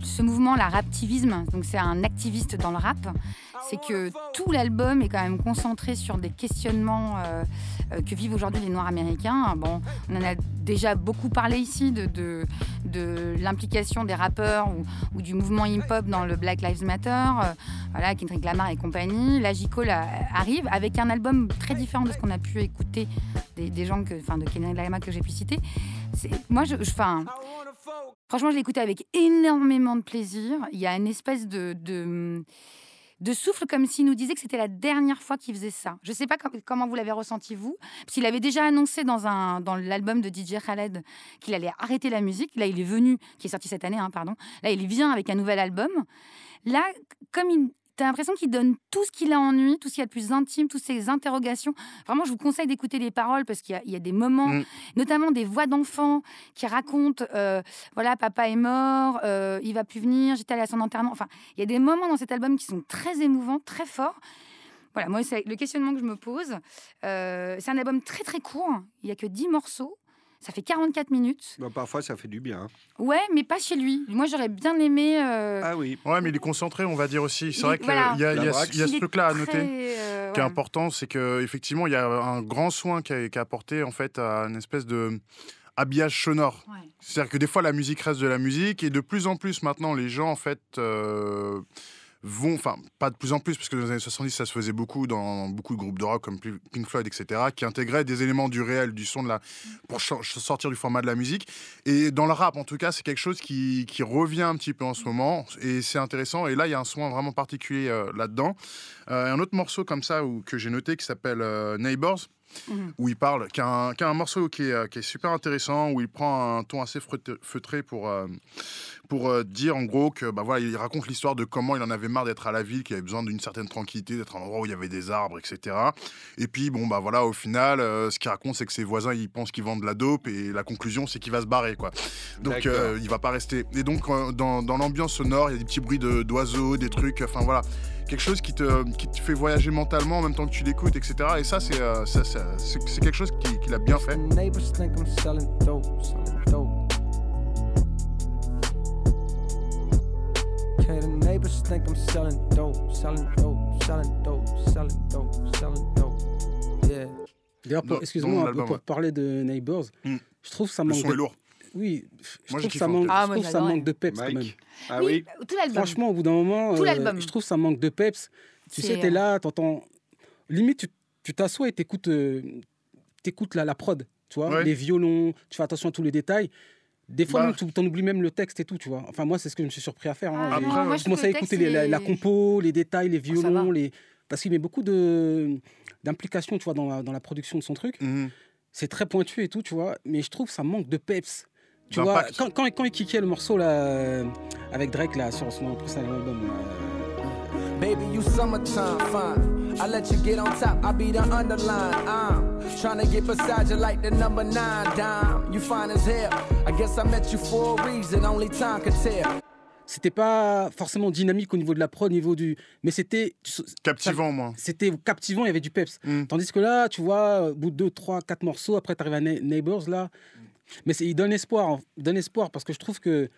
ce mouvement, la raptivisme. Donc c'est un activiste dans le rap. C'est que tout l'album est quand même concentré sur des questionnements euh, euh, que vivent aujourd'hui les Noirs américains. Bon, on en a déjà beaucoup parlé ici de, de, l'implication des rappeurs ou, du mouvement hip-hop dans le Black Lives Matter, euh, voilà, Kendrick Lamar et compagnie. Là, J. Arrive avec un album très différent de ce qu'on a pu écouter des, gens enfin, de Kendrick Lamar que j'ai pu citer. Moi, je, je- franchement, je écouté avec énormément de plaisir. Il y a une espèce de, de, souffle comme s'il nous disait que c'était la dernière fois qu'il faisait ça. Je ne sais pas com- comment vous l'avez ressenti vous, parce qu'il avait déjà annoncé dans, dans l'album de DJ Khaled qu'il allait arrêter la musique. Là, il est venu, qui est sorti cette année, hein, pardon. Là, il vient avec un nouvel album. Là, comme il. T'as l'impression qu'il donne tout ce qu'il a en lui, tout ce qu'il y a de plus intime, toutes ses interrogations. Vraiment, je vous conseille d'écouter les paroles parce qu'il y a- y, des moments, Mm. notamment des voix d'enfants qui racontent euh, voilà, papa est mort, euh, il va plus venir, j'étais allé à son enterrement. Enfin, il y a des moments dans cet album qui sont très émouvants, très forts. Voilà, moi, c'est le questionnement que je me pose. Euh, c'est un album très très court. Il n'y a que 10 morceaux. Ça fait 44 minutes. Ben, parfois, ça fait du bien. hein. Ouais, mais pas chez lui. Moi, j'aurais bien aimé. euh, Ah oui. Ouais, mais il est concentré, on va dire aussi. C'est vrai qu'il voilà. y a, y y ce est truc-là à noter. euh, qui est important, c'est que effectivement il y a un grand soin qui a, qui a apporté en fait à une espèce de habillage sonore. Ouais. C'est-à-dire que des fois la musique reste de la musique et de plus en plus maintenant les gens en fait euh, vont, enfin pas de plus en plus parce que dans les années 70 ça se faisait beaucoup dans beaucoup de groupes de rock comme Pink Floyd etc qui intégraient des éléments du réel, du son de la pour sortir du format de la musique et dans le rap en tout cas c'est quelque chose qui, qui revient un petit peu en ce moment et c'est intéressant et là il y a un soin vraiment particulier euh, là-dedans. Euh, un autre morceau comme ça où, que j'ai noté qui s'appelle euh, Neighbors Mhm. où il parle, qui a un, qui a un morceau qui est, euh, qui est super intéressant, où il prend un ton assez feutré- feutré pour, euh, pour euh, dire en gros que bah voilà, il raconte l'histoire de comment il en avait marre d'être à la ville, qu'il avait besoin d'une certaine tranquillité, d'être à un endroit où il y avait des arbres, etc. Et puis bon bah voilà, au final, euh, ce qu'il raconte, c'est que ses voisins ils pensent qu'ils vendent de la dope et la conclusion c'est qu'il va se barrer quoi. Donc euh, il va pas rester. Et donc euh, dans, dans l'ambiance sonore, il y a des petits bruits de- d'oiseaux, des trucs, enfin voilà. Quelque chose qui te, qui te fait voyager mentalement en même temps que tu l'écoutes, etc. Et ça, c'est c'est quelque chose qui- qu'il a bien fait. Okay, the neighbors think I'm selling dope, selling dope, selling dope, selling dope, selling dope. Yeah. D'ailleurs, excuse-moi, pour ouais. parler de Neighbors, Mm. je trouve ça Le manque son de... est lourd. Oui, je Moi, trouve ça manque. Ah, je trouve ça manque de peps quand même. Ah oui, tout l'album. Franchement, au bout d'un moment, Tout euh, je trouve ça manque de peps. Tu sais, t'es euh, là, t'entends... Limite, tu- tu t'assois et t'écoutes euh, t'écoutes la, la prod, tu vois, Ouais. les violons, tu fais attention à tous les détails. Des fois, Bah. tu t'en oublies même le texte et tout, tu vois. Enfin, moi, c'est ce que je me suis surpris à faire. hein. Ah, Après, moi, je commençais à écouter les- la, compo, les détails, les Oh, violons, les... parce qu'il met beaucoup de d'implication, tu vois, dans la, dans la production de son truc. Mhm. C'est très pointu et tout, tu vois, mais je trouve que ça manque de peps. Tu vois, quand, quand il kickait le morceau là, euh, avec Drake là, sur son précédent album, euh, Baby, you summertime fine. I let you get on top, I be the underline. I'm trying to get beside you like the number nine dime. You fine as hell. I guess I met you for a reason, only time could tell. c'était pas forcément dynamique au niveau de la prod, au niveau du. Mais c'était. Captivant, moi. C'était captivant, il y avait du peps. Mm. Tandis que là, tu vois, au bout de 2, 3, 4 morceaux, après, tu arrives à Ne- Neighbors, là. Mais c'est- il donne espoir, hein. il donne espoir parce que je trouve que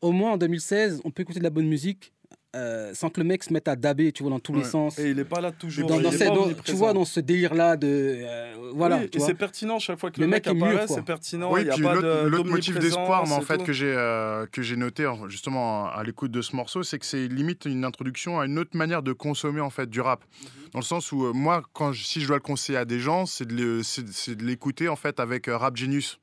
au moins en 2016, on peut écouter de la bonne musique euh, sans que le mec se mette à daber, tu vois, dans tous les sens. Et il est pas là toujours. Dans, dans est tu vois, dans ce délire-là de. euh, voilà. Oui, et c'est pertinent chaque fois que Le le, mec mec, apparaît, c'est pertinent. Oui, il y a puis pas l'autre motif d'espoir, mais en fait que j'ai euh, que j'ai noté en- justement à l'écoute de ce morceau, c'est que c'est limite une introduction à une autre manière de consommer en fait du rap. Dans le sens où euh, moi, quand je- si je dois le conseiller à des gens, c'est de l'écouter en fait avec euh, Rap Genius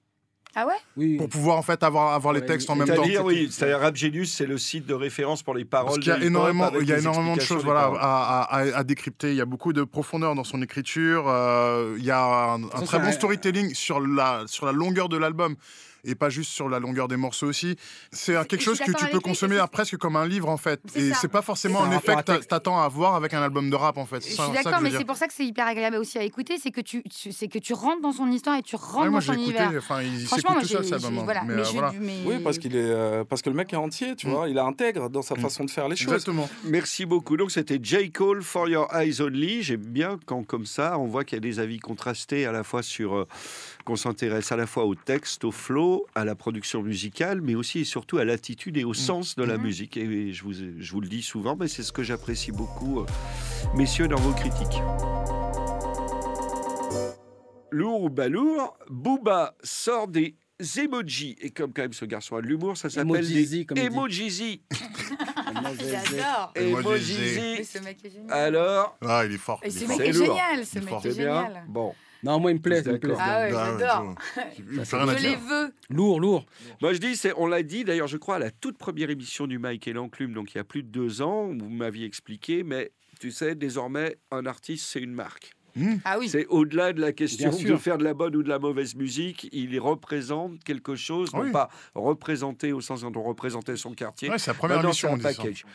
Ah ouais Oui. pour pouvoir en fait avoir avoir les Ouais, textes en même temps. C'est-à-dire, oui, c'est-à-dire Rap Genius, c'est le site de référence pour les paroles. Parce y a énormément, il y a énormément de choses voilà, à, à- à- à décrypter. Il y a beaucoup de profondeur dans son écriture. euh, il y a un, un très bon storytelling sur la, sur la longueur de l'album et pas juste sur la longueur des morceaux aussi. C'est quelque chose que tu peux consommer presque comme un livre en fait. Et c'est pas forcément un effet que t'attends à voir avec un album de rap en fait. Je C'est suis d'accord, mais c'est pour ça que c'est hyper agréable aussi à écouter, c'est que tu, tu- c'est que tu rentres dans son histoire et tu rentres dans son univers. enfin il Franchement, moi, tout j'ai, Oui, parce qu'il est, euh, parce que le mec est entier, tu Mm. vois, il est intègre dans sa Mm. façon de faire les choses. Exactement. Merci beaucoup. Donc c'était J. Cole for Your Eyes Only. J'aime bien quand comme ça, on voit qu'il y a des avis contrastés à la fois sur euh, qu'on s'intéresse à la fois au texte, au flow, à la production musicale, mais aussi et surtout à l'attitude et au sens de la Mhm. musique. Et je vous, je vous le dis souvent, mais c'est ce que j'apprécie beaucoup, euh, messieurs, dans vos critiques. Lourd ou balourd, Booba sort des emojis. Et comme quand même ce garçon a de l'humour, ça s'appelle des emojis. J'adore. Emojizi. Mais ce mec est génial. Alors, Ah, il est fort. Ce. C'est est lourd. génial, ce mec fort. est génial. Bon. Non, moi, il me plaît. il me plaît. D'accord. Ah ouais, Ah, j'adore. Je les veux. Lourd, lourd. Moi, je dis, c'est, on l'a dit d'ailleurs, je crois, à la toute première émission du Mike et l'Enclume, donc il y a plus de deux ans, où vous m'aviez expliqué, mais tu sais, désormais, un artiste, c'est une marque. Ah oui. C'est au-delà de la question de faire de la bonne ou de la mauvaise musique, il représente quelque chose, non Oui. pas représenté au sens dont on représentait son quartier. Ouais, c'est la première Maintenant, émission, c'est on un dit ça. package.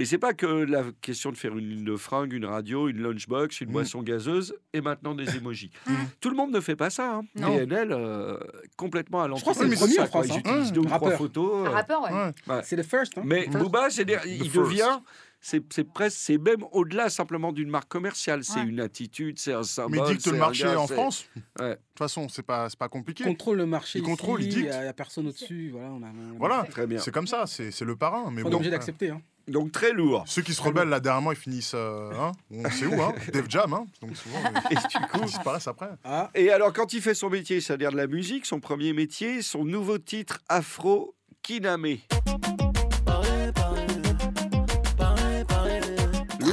Et c'est pas que la question de faire une ligne de fringues, une radio, une lunchbox, une Mm. boisson gazeuse et maintenant des émojis. Tout le monde ne fait pas ça. Hein. Non. PNL, euh, complètement à l'entreprise. crois que c'est le premier en France, Ils utilisent deux ou trois Rappeur. photos. Euh, rappeur, ouais. Ouais. C'est le first. Hein. mais First. Booba, c'est des- il first. devient, c'est presque, c'est même au-delà simplement d'une marque commerciale. C'est Ouais. une attitude, c'est un symbole. Mais il dicte le marché gars, en France. Ouais. De toute façon, c'est pas, c'est pas compliqué. contrôle le marché. Il contrôle, il dicte. Il n'y a, personne au-dessus. Voilà, on a, on a- Voilà, Très bien. c'est comme ça, c'est c'est le parrain. Mais On est bon, obligé d'accepter. Hein. Donc très lourd. Ceux qui se rebellent là dernièrement, ils finissent. euh, hein, on sait où, hein Def Jam, hein Donc souvent, Et ils, du coup, ils disparaissent après. Ah, Et alors, quand il fait son métier, c'est-à-dire de la musique, son premier métier, son nouveau titre Afro Kiname.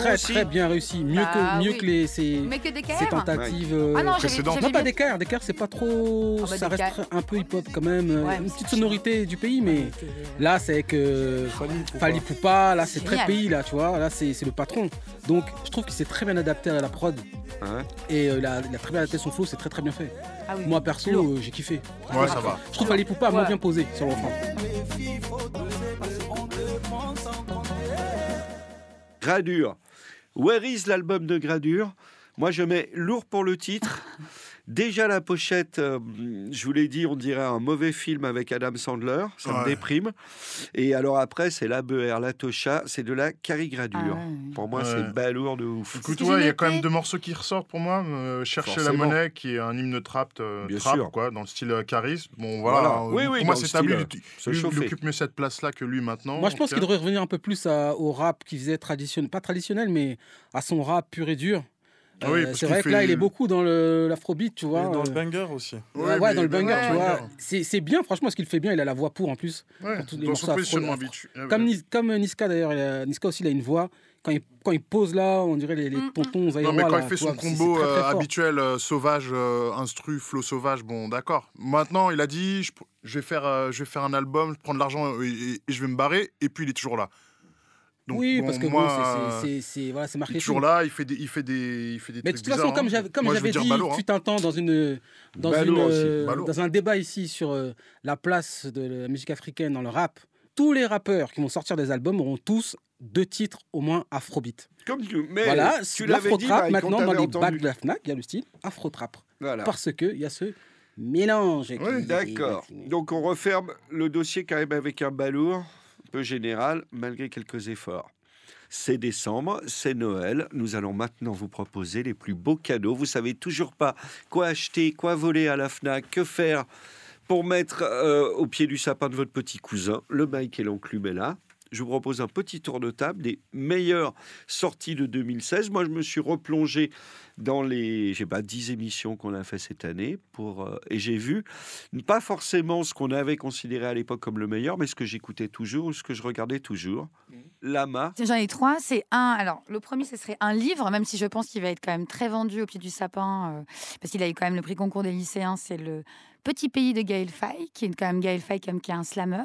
Très aussi. très bien réussi, mieux Bah que mieux oui. que les ses, Mais que des ses tentatives. euh, Ah non, précédentes. j'avais non, pas d'écart, d'écart c'est pas trop. Ah bah, ça reste un peu hip-hop quand même. euh, Ouais, une petite sonorité du pays, mais là c'est avec euh, Fali Poupa, là c'est très pays, là tu vois, là c'est c'est le patron. Donc je trouve qu'il s'est très bien adapté à la prod Ouais. et euh, il, a, il a très bien adapté son flow, c'est très très bien fait. Ah oui. Moi perso, euh, j'ai kiffé. Ouais, ça va. Je trouve Fali Poupa a moins Ouais. bien posé sur le refrain. Gradure. Where is l'album de Gradure? Moi, je mets lourd pour le titre. Déjà, la pochette, euh, je vous l'ai dit, on dirait un mauvais film avec Adam Sandler. Ça me déprime. Et alors après, c'est la Beer, la Tosha, c'est de la carigradure. Ah. Pour moi, Ouais. c'est balourd de ouf. Écoute, ouais, il y a quand même deux morceaux qui ressortent pour moi. Euh, Chercher la monnaie, qui est un hymne trap, euh, trap quoi, dans le style euh, charisme. Bon, voilà. Voilà. euh, Oui, oui, pour moi, c'est style, Il chauffer. occupe mieux cette place-là que lui maintenant. Moi je en pense qu'il devrait revenir un peu plus à- au rap qui faisait traditionnel, pas traditionnel, mais à son rap pur et dur. Ah oui, Euh, c'est vrai que là il est beaucoup dans l'afrobeat, tu vois. Et dans le euh, banger aussi. Ouais, Ouais, ouais, mais dans le banger, ouais, tu vois. C'est bien, franchement, ce qu'il fait bien. Il a la voix pour en plus. Ouais, pour tous les dans son positionnement afro- habituel. Comme, Nis- comme Niska d'ailleurs, Niska aussi, il a une voix. Quand il, quand il pose là, on dirait les, les Mm, mm. tontons Non, mais quand là, il fait son vois, combo très, très euh, habituel, euh, sauvage, euh, instru, flow sauvage, bon, d'accord. Maintenant, il a dit, je, je vais faire, euh, je vais faire un album, prendre l'argent et, et- et je vais me barrer. Et puis, il est toujours là. Donc, oui, bon, parce que moi, c'est- voilà, c'est il est marqué. toujours là, il fait des, il fait des, il fait des Mais de toute façon, comme hein. j'avais dit, balourd, hein. fut un temps dans une dans une euh, dans un débat ici sur euh, la place de la musique africaine dans le rap. Tous les rappeurs qui vont sortir des albums auront tous deux titres au moins afrobeat. Comme tu, mais voilà, tu l'avais dit, maintenant dans les bacs de la Fnac, il y a le style afro-trap Voilà. parce que il y a ce mélange. Oui, D'accord. Donc on referme le dossier quand même avec un balourd peu général, malgré quelques efforts. C'est décembre, c'est Noël. Nous allons maintenant vous proposer les plus beaux cadeaux. Vous savez toujours pas quoi acheter, quoi voler à la Fnac, que faire pour mettre euh, au pied du sapin de votre petit cousin. Le Mike et l'enclume là. Je vous propose un petit tour de table des meilleures sorties de 2016. Moi, je me suis replongé dans les, j'ai pas 10 émissions qu'on a fait cette année pour euh, et j'ai vu pas forcément ce qu'on avait considéré à l'époque comme le meilleur, mais ce que j'écoutais toujours ou ce que je regardais toujours. Lama. J'en ai trois. C'est un. Alors, le premier, ce serait un livre, même si je pense qu'il va être quand même très vendu au pied du sapin, euh, parce qu'il a eu quand même le prix concours des lycéens. C'est le Petit pays de Gaël Faye, qui est quand même Gaël quand même, qui est un slammer,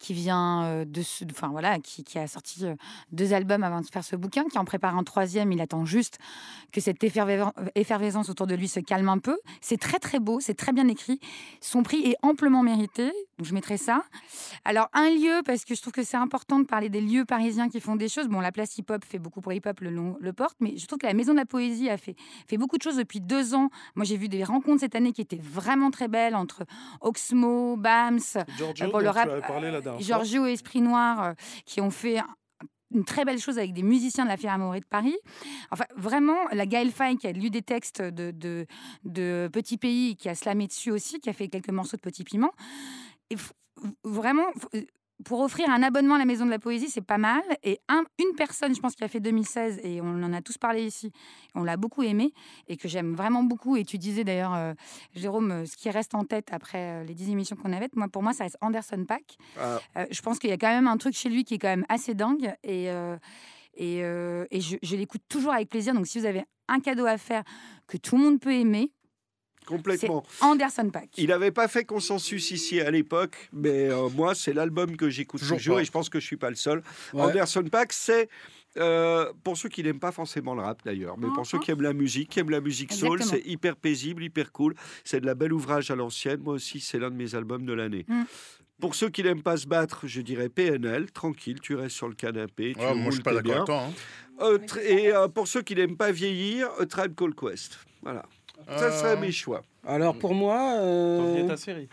qui vient euh, de, enfin voilà, qui, qui a sorti euh, deux albums avant de faire ce bouquin, qui en prépare un troisième. Il attend juste que cette effervescence, effervescence autour de lui se calme un peu. C'est très très beau, c'est très bien écrit. Son prix est amplement mérité, donc je mettrai ça. Alors, un lieu, parce que je trouve que c'est important de parler des lieux parisiens qui font des choses. Bon, la place hip-hop fait beaucoup pour hip-hop, le, long- le porte, mais je trouve que la Maison de la Poésie a fait, fait beaucoup de choses depuis deux ans. Moi, j'ai vu des rencontres cette année qui étaient vraiment très belles entre Oxmo, Bams, Giorgio, Euh, pour le rap. Giorgio et Esprit Noir, euh, qui ont fait un- une très belle chose avec des musiciens de la Philharmonie de Paris. Enfin, vraiment, la Gaëlle Faye qui a lu des textes de, de, de Petit Pays, qui a slamé dessus aussi, qui a fait quelques morceaux de Petit Piment. Et vraiment, pour offrir un abonnement à la Maison de la Poésie, c'est pas mal. Et un- une personne, je pense, qui a fait 2016, et on en a tous parlé ici, on l'a beaucoup aimé, et que j'aime vraiment beaucoup. Et tu disais d'ailleurs, euh, Jérôme, euh, ce qui reste en tête après euh, les 10 émissions qu'on avait, moi, pour moi, ça reste Anderson Pack. Ah, Euh, je pense qu'il y a quand même un truc chez lui qui est quand même assez dingue et, et, et je, je l'écoute toujours avec plaisir. Donc si vous avez un cadeau à faire que tout le monde peut aimer, complètement. Anderson Pack. Il n'avait pas fait consensus ici à l'époque, mais euh, moi, c'est l'album que j'écoute Toujours pas. et je pense que je suis pas le seul. Ouais. Anderson Paak, c'est euh, pour ceux qui n'aiment pas forcément le rap d'ailleurs, mais pour Mhm. ceux qui aiment la musique, qui aiment la musique soul, c'est hyper paisible, hyper cool. C'est de la belle ouvrage à l'ancienne. Moi aussi, c'est l'un de mes albums de l'année. Mhm. Pour ceux qui n'aiment pas se battre, je dirais PNL, tranquille, tu restes sur le canapé, tu Ouais, moi, je suis pas d'accord hein. Euh, et euh, pour ceux qui n'aiment pas vieillir, A Tribe Called Quest. Voilà. Ça Euh, serait mes choix. Alors pour moi, euh, ta série.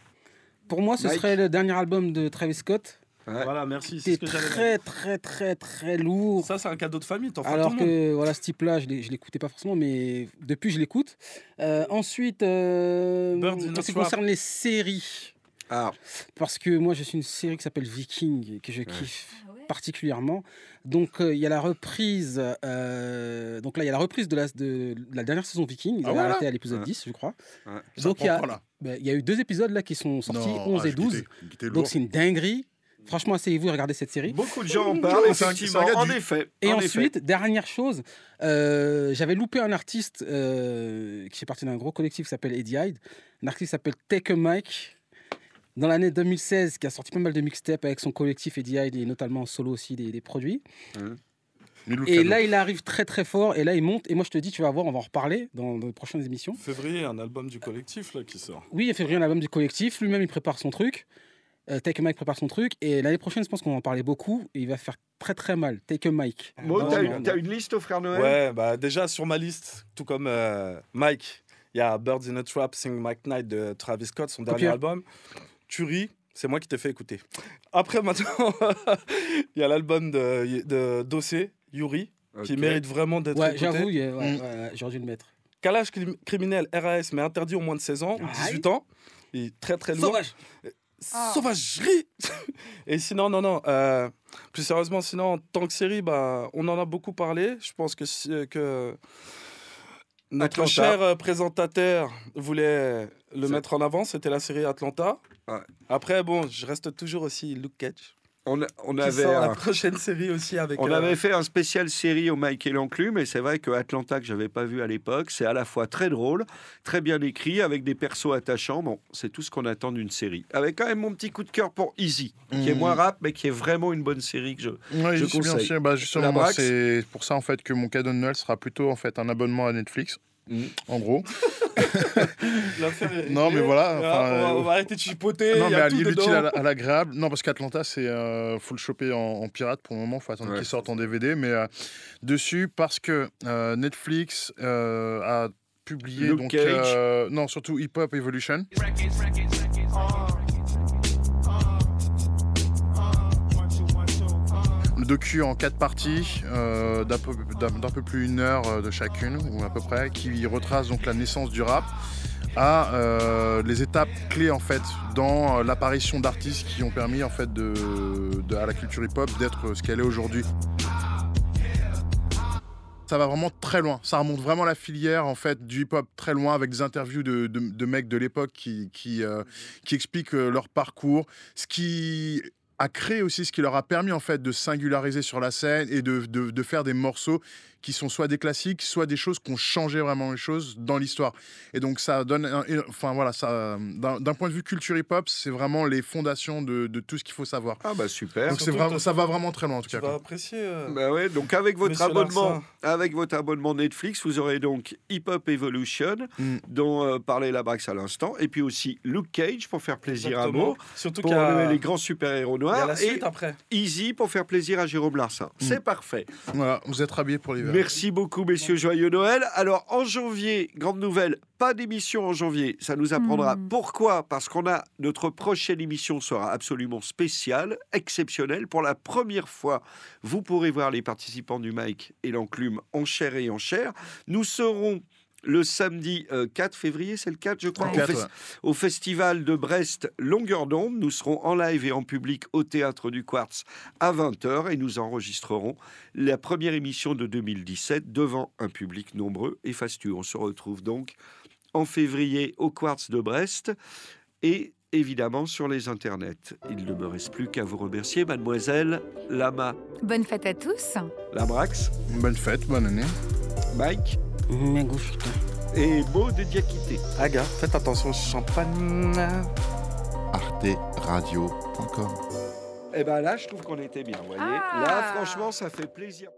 pour moi, ce Mike. serait le dernier album de Travis Scott. Ouais. Voilà, merci. C'est très très très très lourd. Ça, c'est un cadeau de famille. T'en Alors tout le monde. que voilà, ce type-là, je je l'écoutais pas forcément, mais depuis je l'écoute. Euh, ensuite, euh, en ce qui concerne les séries, Ah, parce que moi je suis une série qui s'appelle Viking que je kiffe Ah ouais particulièrement. Donc euh, il y a la reprise, euh, donc là il y a la reprise de la, de, de la dernière saison Viking. Ils Ah avaient voilà. arrêté à l'épisode Ouais. 10, je crois. Ouais. Donc il y, a, ben, il y a eu deux épisodes là qui sont sortis, Non, 11 ah, et je 12. quittais- je quittais lourd. Donc c'est une dinguerie. Franchement, asseyez-vous et regardez cette série. Beaucoup de gens en parlent, C'est un- effectivement. En effet. Et en ensuite, effet. dernière chose, euh, j'avais loupé un artiste euh, qui fait partie d'un gros collectif qui s'appelle Eddie Hyde. Un artiste qui s'appelle Take a Mic. Dans l'année 2016, qui a sorti pas mal de mixtapes avec son collectif Eddie Hyde et notamment en solo aussi des, des produits. Milou Et là, il arrive très très fort. Et là, il monte. Et moi, je te dis, tu vas voir, on va en reparler dans, dans les prochaines émissions. Février, un album du collectif là qui sort. Oui, il février, un album du collectif. Lui-même, il prépare son truc. Euh, Take a Mic prépare son truc. Et l'année prochaine, je pense qu'on va en parler beaucoup. Et il va faire très très mal. Take a Mic. Mo, Non, t'as une- liste au frère Noël? Ouais, bah déjà sur ma liste, tout comme euh, Mike, il y a Birds in a Trap, Sing Mike Night de Travis Scott, son dernier Ok. Album. Tuerie, c'est moi qui t'ai fait écouter. Après, maintenant, il y a l'album de, de Dossé, Yuri, qui mérite vraiment d'être Ouais, écouté. j'avoue, ouais, Mm. ouais, j'aurais dû le mettre. Calage crim- criminel, RAS, mais interdit au moins de 16 ans, ou 18 ans. Il est très très lourd. Sauvage. Ah. Sauvagerie Et sinon, non, non. euh, plus sérieusement, sinon, en tant que série, bah, on en a beaucoup parlé. Je pense que, si- que notre Atlanta. cher euh, présentateur voulait le mettre en avant. C'était la série Atlanta. Ouais. Après, bon, je reste toujours aussi Luke Cage. On, a- on Qui avait sort un- la prochaine série aussi avec. On euh, avait fait un spécial série au Mike et l'enclume, et c'est vrai que Atlanta, que j'avais pas vu à l'époque, c'est à la fois très drôle, très bien écrit, avec des persos attachants. Bon, c'est tout ce qu'on attend d'une série. Avec quand même mon petit coup de cœur pour Easy, qui est Mhm. moins rap, mais qui est vraiment une bonne série que je. Ouais, Je suis bien conseille. sûr. Bah, justement, c'est pour ça en fait que mon cadeau de Noël sera plutôt en fait un abonnement à Netflix. Mhm. En gros. est Non, mais voilà, Ah, on, va, euh, on va arrêter de chipoter. non, il y mais a à tout l'utile à la- à l'agréable. Non, parce qu'Atlanta, c'est euh, faut le choper en, en pirate pour le moment. Faut attendre Ouais. qu'il sorte en DVD. Mais euh, dessus, parce que euh, Netflix euh, a publié Luke donc Cage. euh, non surtout Hip Hop Evolution. Le docu en quatre parties, euh, d'un peu, plus une heure euh, de chacune, ou à peu près, qui retrace donc la naissance du rap à euh, les étapes clés en fait dans l'apparition d'artistes qui ont permis en fait de, à la culture hip-hop d'être ce qu'elle est aujourd'hui. Ça va vraiment très loin. Ça remonte vraiment la filière en fait du hip-hop très loin avec des interviews de, mecs de l'époque qui, qui, expliquent leur parcours, ce qui a créé aussi ce qui leur a permis en fait de singulariser sur la scène et de, de- de faire des morceaux qui sont soit des classiques, soit des choses qui ont changé vraiment les choses dans l'histoire. Et donc ça donne, un- et- enfin voilà, ça, d'un point de vue culture hip-hop, c'est vraiment les fondations de, de tout ce qu'il faut savoir. Ah bah super. Donc c'est vraiment, ça va vraiment très loin en tout Tu cas. vas quoi. apprécier. euh, Bah ouais, donc avec votre Monsieur abonnement, avec votre abonnement Netflix, vous aurez donc Hip Hop Evolution, Mm. dont euh, parlait la Brax à l'instant, et puis aussi Luke Cage pour faire plaisir à. Mo, Surtout pour a, les grands y a noirs, et après. Easy pour faire plaisir à Jérôme Larsin. C'est parfait. Voilà, vous êtes habillés pour l'hiver. Merci beaucoup, messieurs. Joyeux Noël. Alors, en janvier, grande nouvelle, pas d'émission en janvier. Ça nous apprendra Hmm. pourquoi. Parce qu'on a notre prochaine émission sera absolument spéciale, exceptionnelle. Pour la première fois, vous pourrez voir les participants du Mike et l'enclume en chair et en chair. Nous serons le samedi euh, 4 février, c'est le 4 je crois, Ouais. au, Quatre, fes- ouais. au festival de Brest Longueur d'onde. Nous serons en live et en public au théâtre du Quartz à 20h et nous enregistrerons la première émission de 2017 devant un public nombreux et fastueux. On se retrouve donc en février au Quartz de Brest et évidemment sur les internets. Il ne me reste plus qu'à vous remercier, mademoiselle Lama Bonne fête à tous. Labrax, Bonne fête, bonne année. Mike Putain. et Maud de Diakité. Aga, faites attention au champagne. arteradio.com Eh ben là, je trouve qu'on était bien, vous voyez. Ah. Là, franchement, ça fait plaisir.